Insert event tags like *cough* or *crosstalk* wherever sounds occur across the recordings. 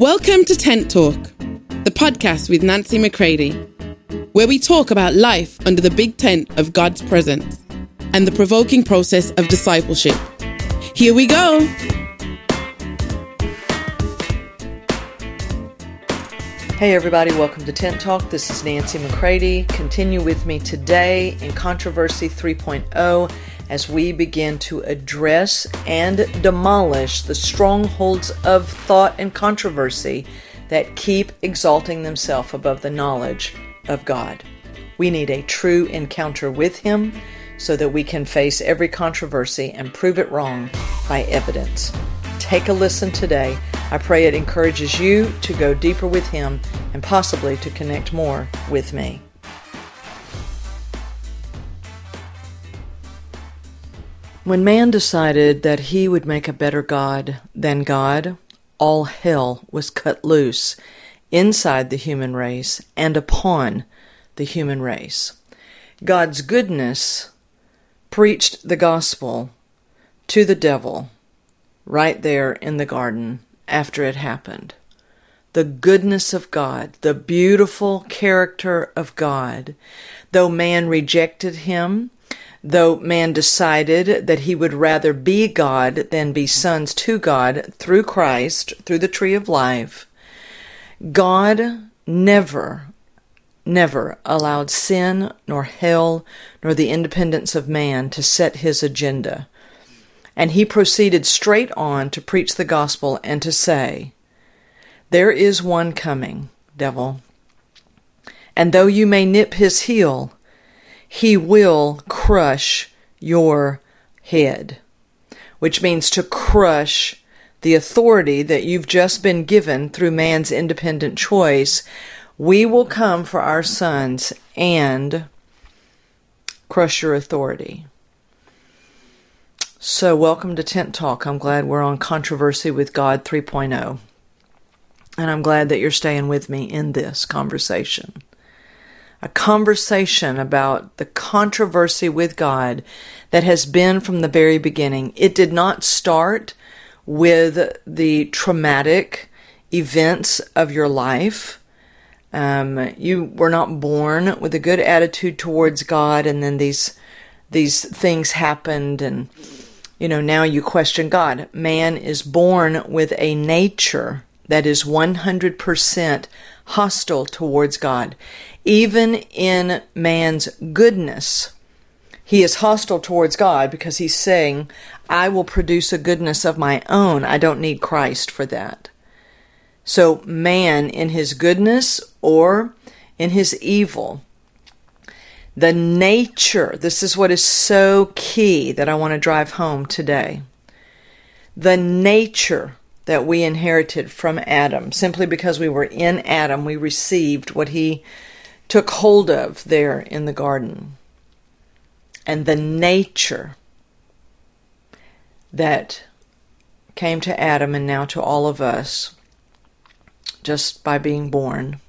Welcome to Tent Talk, the podcast with Nancy McCready, where we talk about life under the big tent of God's presence and the provoking process of discipleship. Here we go. Hey, everybody, welcome to Tent Talk. This is Nancy McCready. Continue with me today in Controversy 3.0 as we begin to address and demolish the strongholds of thought and controversy that keep exalting themselves above the knowledge of God. We need a true encounter with Him so that we can face every controversy and prove it wrong by evidence. Take a listen today. I pray it encourages you to go deeper with Him and possibly to connect more with me. When man decided that he would make a better God than God, all hell was cut loose inside the human race and upon the human race. God's goodness preached the gospel to the devil right there in the garden after it happened. The goodness of God, the beautiful character of God, though man rejected him Though man decided that he would rather be God than be sons to God through Christ, through the tree of life, God never, never allowed sin, nor hell, nor the independence of man to set his agenda. And he proceeded straight on to preach the gospel and to say, There is one coming, devil, and though you may nip his heel, he will crush your head, which means to crush the authority that you've just been given through man's independent choice. We will come for our sons and crush your authority. So, welcome to Tent Talk. I'm glad we're on Controversy with God 3.0. And I'm glad that you're staying with me in this conversation a conversation about the controversy with God that has been from the very beginning. It did not start with the traumatic events of your life. Um, you were not born with a good attitude towards God, and then these these things happened, and you know now you question God. Man is born with a nature that is one hundred percent hostile towards God even in man's goodness, he is hostile towards God because he's saying, I will produce a goodness of my own. I don't need Christ for that. So, man in his goodness or in his evil, the nature, this is what is so key that I want to drive home today. The nature that we inherited from Adam, simply because we were in Adam, we received what he took hold of there in the garden and the nature that came to Adam and now to all of us just by being born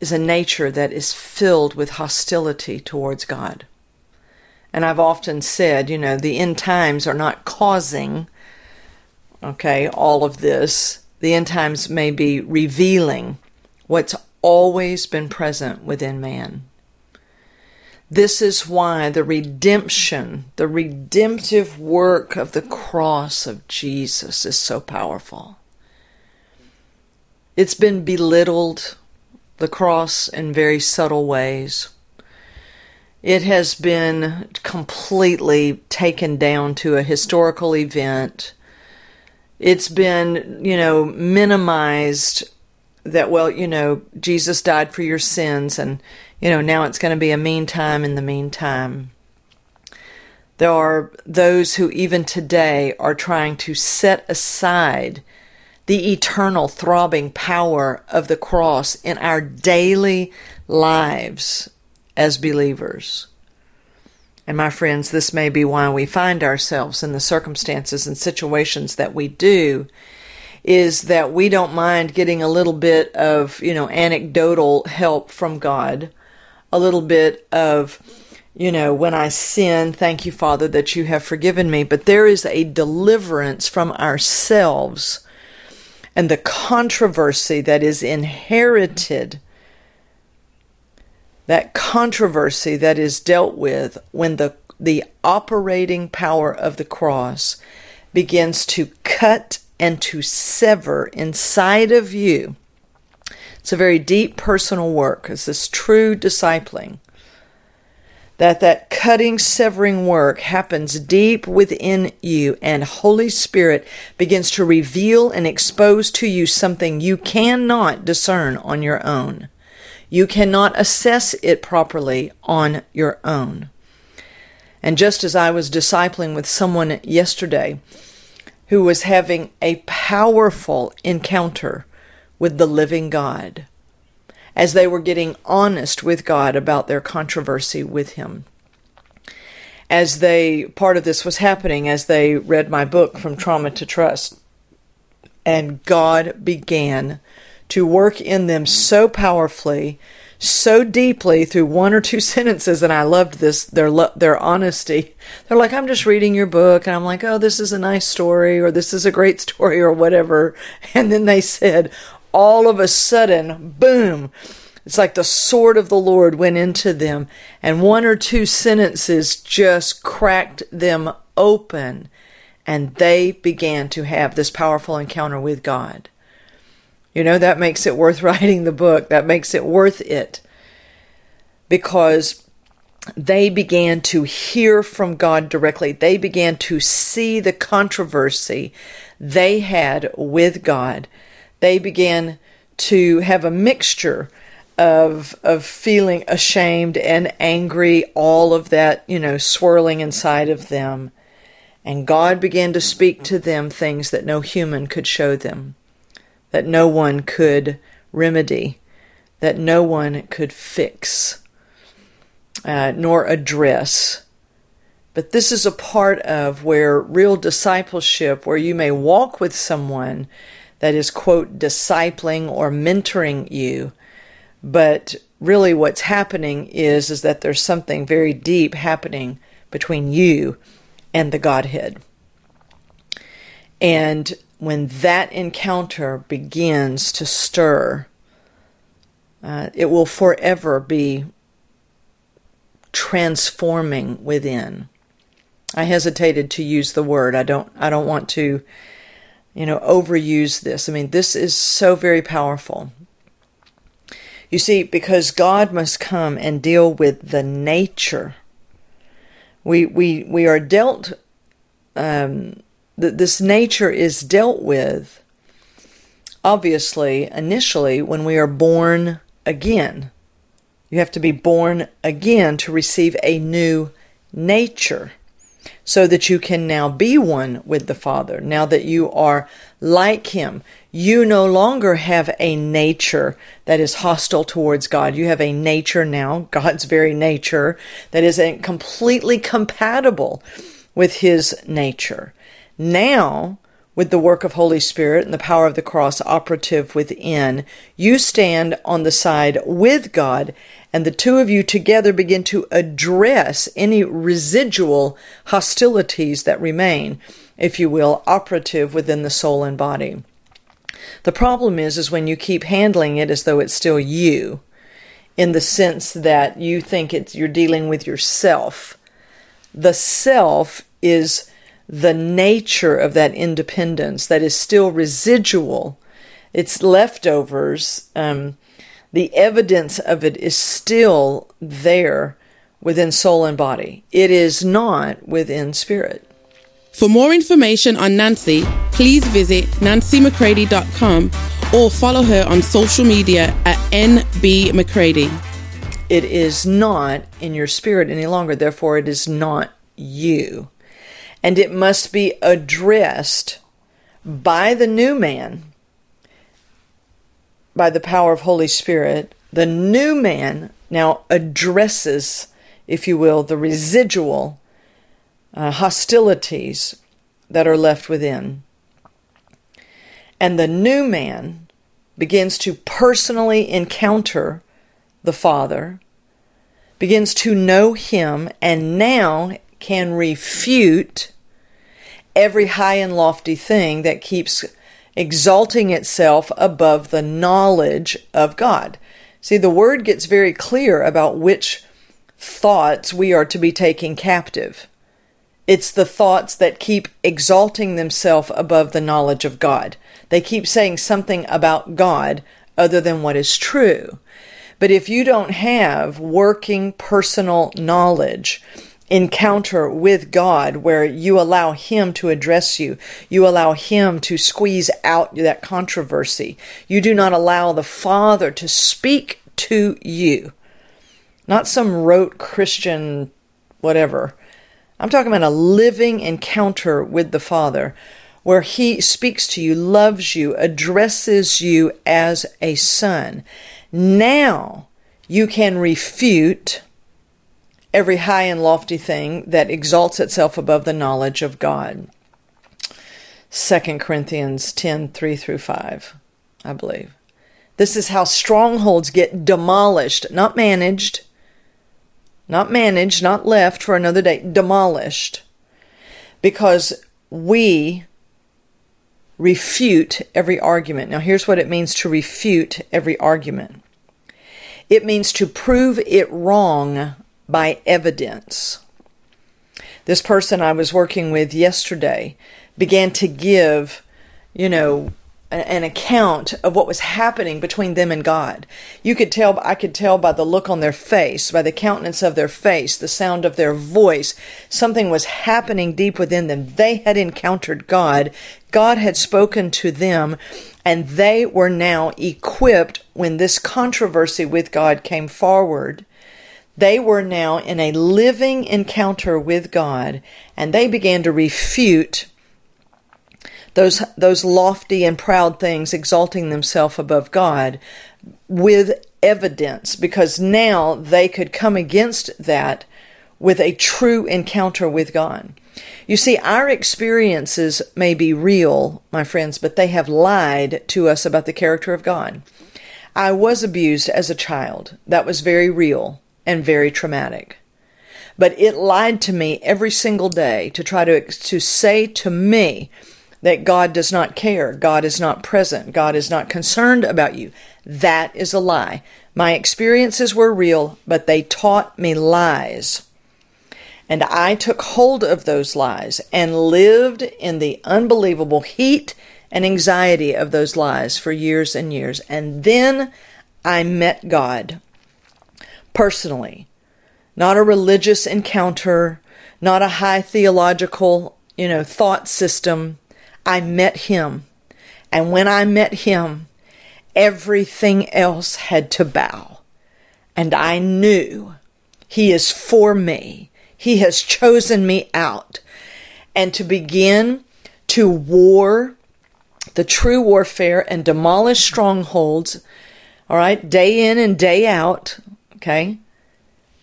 is a nature that is filled with hostility towards God. And I've often said, you know, the end times are not causing, okay, all of this. The end times may be revealing what's always been present within man. This is why the redemption, the redemptive work of the cross of Jesus is so powerful. It's been belittled, the cross, in very subtle ways. It has been completely taken down to a historical event. It's been, you know, minimized that well you know jesus died for your sins and you know now it's going to be a mean time in the meantime there are those who even today are trying to set aside the eternal throbbing power of the cross in our daily lives as believers. And my friends, this may be why we find ourselves in the circumstances and situations that we do is that we don't mind getting a little bit of, you know, anecdotal help from God, a little bit of, you know, when I sin, thank you, Father, that you have forgiven me. But there is a deliverance from ourselves and the controversy that is inherited, that controversy that is dealt with when the, the operating power of the cross begins to cut and to sever inside of you. It's a very deep personal work. It's this true discipling that that cutting severing work happens deep within you and holy spirit begins to reveal and expose to you something you cannot discern on your own you cannot assess it properly on your own and just as i was discipling with someone yesterday who was having a powerful encounter with the living god as they were getting honest with God about their controversy with Him. As they, part of this was happening as they read my book, From Trauma to Trust. And God began to work in them so powerfully, so deeply through one or two *laughs* sentences, and I loved this their their honesty. They're like, "I'm just reading your book," and I'm like, "Oh, this is a nice story, or this is a great *laughs* story, or whatever." And then they said, all of a sudden, boom, it's like the sword of the Lord went into them, and one or two sentences just cracked them open, and they began to have this powerful encounter with God. You know, that makes it worth *laughs* writing the book. That makes it worth it. Because they began to hear from God directly. They began to see the controversy they had with God they began to have a mixture of of feeling ashamed and angry, all of that, you know, swirling inside of them. And God began to speak to them things that no human could show them, that no one could remedy, that no one could fix, uh, nor address. But this is a part of where real discipleship, where you may walk with someone that is, quote, discipling or mentoring you. But really what's happening is, is that there's something very deep happening between you and the Godhead. And when that encounter begins to stir, uh, it will forever be transforming within. I hesitated to use the word. I don't. I don't want to you know, overuse this. I mean, this is so very powerful. You see, because God must come and deal with the nature. We we we are dealt. Um, th- this nature is dealt with. Obviously, initially, when we are born again, you have to be born again to receive a new nature so that you can now be one with the Father. Now that you are like Him, you no longer have a nature that is hostile towards God. You have a nature now, God's very nature, that is completely compatible with His nature. Now, with the work of Holy Spirit and the power of the cross operative within, you stand on the side with God and the two of you together begin to address any residual hostilities that remain, if you will, operative within the soul and body. The problem is is when you keep handling it as though it's still you, in the sense that you think it's you're dealing with yourself. The self is the nature of that independence that is still residual. It's leftovers. Um, the evidence of it is still there within soul and body. It is not within spirit. For more information on Nancy, please visit nancymccready.com or follow her on social media at nbmccready. It is not in your spirit any longer, therefore, it is not you. And it must be addressed by the new man by the power of Holy Spirit, the new man now addresses, if you will, the residual uh, hostilities that are left within. And the new man begins to personally encounter the Father, begins to know Him, and now can refute every high and lofty thing that keeps exalting itself above the knowledge of God. See, the word gets very clear about which thoughts we are to be taking captive. It's the thoughts that keep exalting themselves above the knowledge of God. They keep saying something about God other than what is true. But if you don't have working personal knowledge, encounter with God where you allow Him to address you. You allow Him to squeeze out that controversy. You do not allow the Father to speak to you. Not some rote Christian whatever. I'm talking about a living encounter with the Father where He speaks to you, loves you, addresses you as a son. Now you can refute every high and lofty thing that exalts itself above the knowledge of God. 2 Corinthians 10 3 through 5, I believe. This is how strongholds get demolished, not managed, not managed, not left for another day, demolished. Because we refute every argument. Now, here's what it means to refute every argument it means to prove it wrong by evidence. This person I was working with yesterday began to give, you know, an account of what was happening between them and God. You could tell, I could tell by the look on their face, by the countenance of their face, the sound of their voice, something was happening deep within them. They had encountered God. God had spoken to them, and they were now equipped when this controversy with God came forward they were now in a living encounter with God, and they began to refute those those lofty and proud things, exalting themselves above God, with evidence, because now they could come against that with a true encounter with God. You see, our experiences may be real, my friends, but they have lied to us about the character of God. I was abused as a child. That was very real and very traumatic. But it lied to me every single day to try to, to say to me that God does not care, God is not present, God is not concerned about you. That is a lie. My experiences were real, but they taught me lies. And I took hold of those lies and lived in the unbelievable heat and anxiety of those lies for years and years. And then I met God personally, not a religious encounter, not a high theological, you know, thought system. I met him. And when I met him, everything else had to bow. And I knew he is for me. He has chosen me out. And to begin to war, the true warfare, and demolish strongholds, all right, day in and day out, Okay?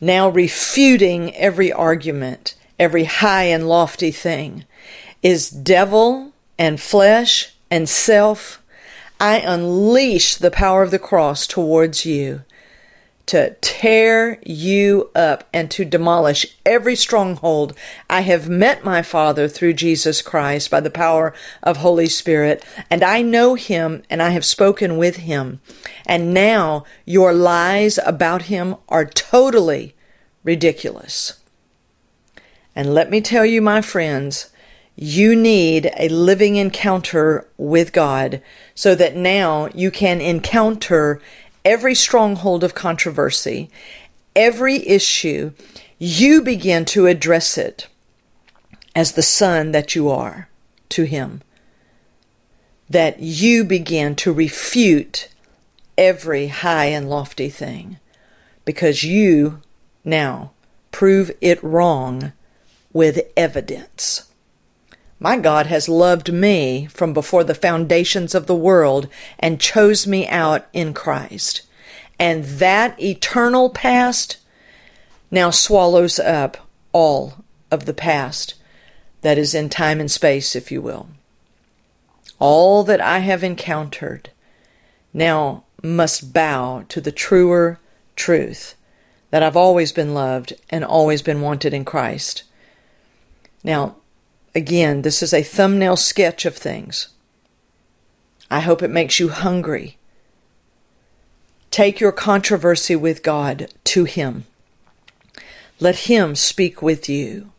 Now refuting every argument, every high and lofty thing is devil and flesh and self. I unleash the power of the cross towards you to tear you up and to demolish every stronghold. I have met my Father through Jesus Christ by the power of Holy Spirit, and I know him and I have spoken with him. And now your lies about him are totally ridiculous. And let me tell you, my friends, you need a living encounter with God so that now you can encounter every stronghold of controversy, every issue, you begin to address it as the son that you are to him. That you begin to refute every high and lofty thing because you now prove it wrong with evidence. My God has loved me from before the foundations of the world and chose me out in Christ. And that eternal past now swallows up all of the past that is in time and space, if you will. All that I have encountered now must bow to the truer truth that I've always been loved and always been wanted in Christ. Now, Again, this is a thumbnail sketch of things. I hope it makes you hungry. Take your controversy with God to Him. Let Him speak with you.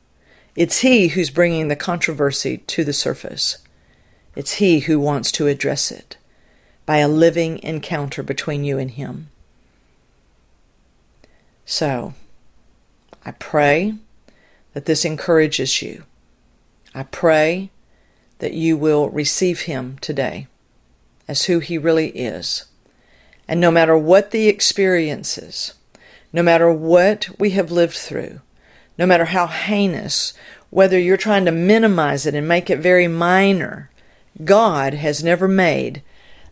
It's He who's bringing the controversy to the surface. It's He who wants to address it by a living encounter between you and Him. So, I pray that this encourages you. I pray that you will receive Him today as who He really is. And no matter what the experiences, no matter what we have lived through, no matter how heinous, whether you're trying to minimize it and make it very minor, God has never made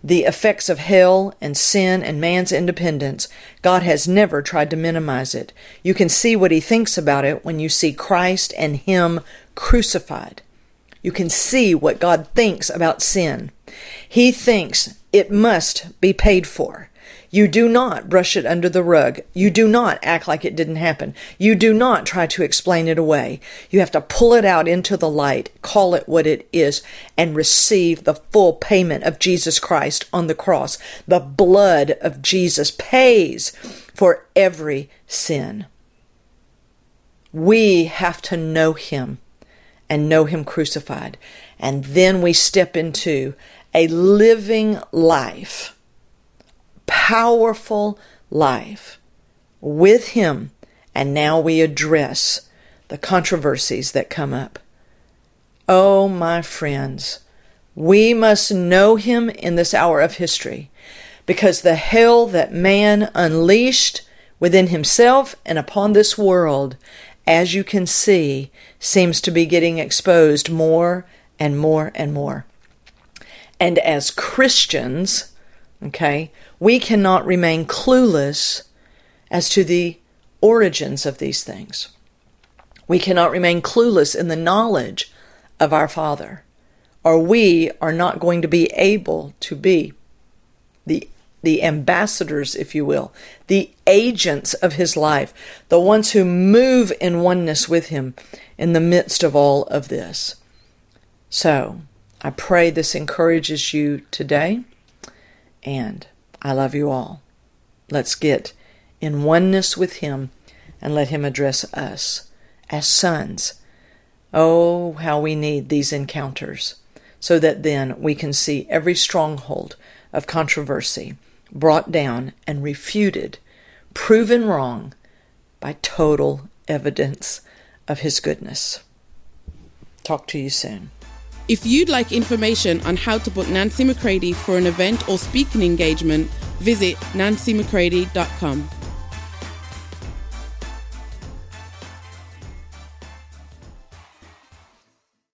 the effects of hell and sin and man's independence, God has never tried to minimize it. You can see what he thinks about it when you see Christ and him crucified. You can see what God thinks about sin. He thinks it must be paid for. You do not brush it under the rug. You do not act like it didn't happen. You do not try to explain it away. You have to pull it out into the light, call it what it is, and receive the full payment of Jesus Christ on the cross. The blood of Jesus pays for every sin. We have to know Him and know Him crucified. And then we step into a living life powerful life with Him, and now we address the controversies that come up. Oh, my friends, we must know Him in this hour of history because the hell that man unleashed within himself and upon this world, as you can see, seems to be getting exposed more and more and more. And as Christians, okay, we cannot remain clueless as to the origins of these things. We cannot remain clueless in the knowledge of our Father, or we are not going to be able to be the the ambassadors, if you will, the agents of his life, the ones who move in oneness with him in the midst of all of this. So, I pray this encourages you today, and I love you all. Let's get in oneness with Him and let Him address us as sons. Oh, how we need these encounters so that then we can see every stronghold of controversy brought down and refuted, proven wrong by total evidence of His goodness. Talk to you soon. If you'd like information on how to book Nancy McCready for an event or speaking engagement, visit nancymccready.com.